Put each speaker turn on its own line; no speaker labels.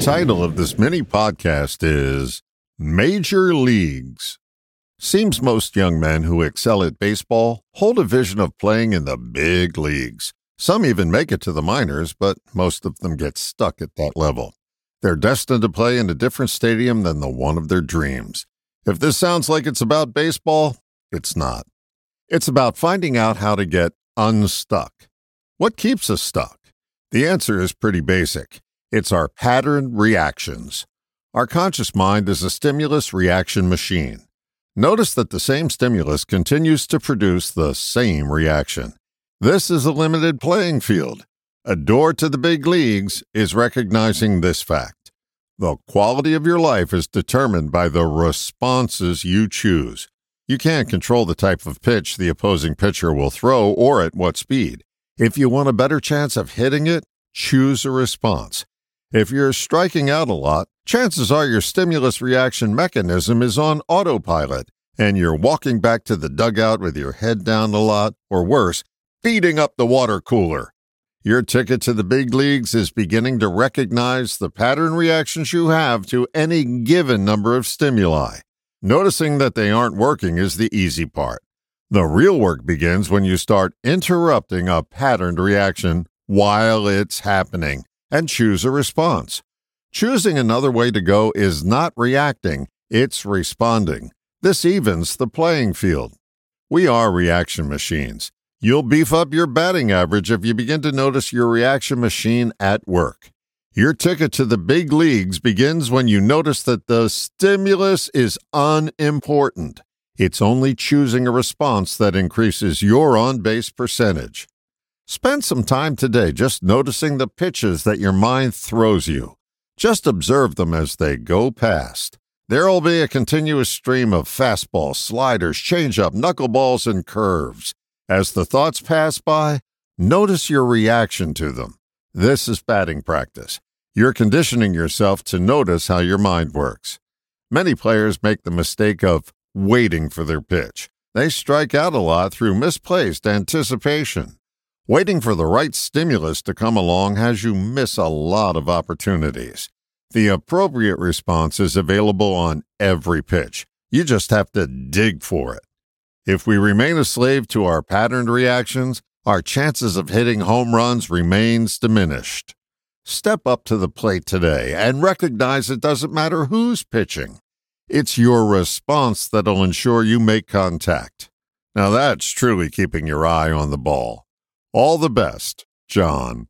Title of this mini podcast is Major Leagues. Seems most young men who excel at baseball hold a vision of playing in the big leagues. Some even make it to the minors, but most of them get stuck at that level. They're destined to play in a different stadium than the one of their dreams. If this sounds like it's about baseball, it's not. It's about finding out how to get unstuck. What keeps us stuck? The answer is pretty basic it's our pattern reactions. Our conscious mind is a stimulus reaction machine. Notice that the same stimulus continues to produce the same reaction. This is a limited playing field. A door to the big leagues is recognizing this fact. The quality of your life is determined by the responses you choose. You can't control the type of pitch the opposing pitcher will throw or at what speed. If you want a better chance of hitting it, choose a response. If you're striking out a lot, chances are your stimulus reaction mechanism is on autopilot and you're walking back to the dugout with your head down a lot, or worse, feeding up the water cooler. Your ticket to the big leagues is beginning to recognize the pattern reactions you have to any given number of stimuli. Noticing that they aren't working is the easy part. The real work begins when you start interrupting a patterned reaction while it's happening and choose a response. Choosing another way to go is not reacting, it's responding. This evens the playing field. We are reaction machines. You'll beef up your batting average if you begin to notice your reaction machine at work. Your ticket to the big leagues begins when you notice that the stimulus is unimportant. It's only choosing a response that increases your on base percentage. Spend some time today just noticing the pitches that your mind throws you. Just observe them as they go past. There'll be a continuous stream of fastballs, sliders, changeup, knuckleballs, and curves. As the thoughts pass by, notice your reaction to them. This is batting practice. You're conditioning yourself to notice how your mind works. Many players make the mistake of waiting for their pitch. They strike out a lot through misplaced anticipation. Waiting for the right stimulus to come along has you miss a lot of opportunities. The appropriate response is available on every pitch. You just have to dig for it. If we remain a slave to our patterned reactions, our chances of hitting home runs remains diminished. Step up to the plate today and recognize it doesn't matter who's pitching. It's your response that'll ensure you make contact. Now that's truly keeping your eye on the ball. All the best, John.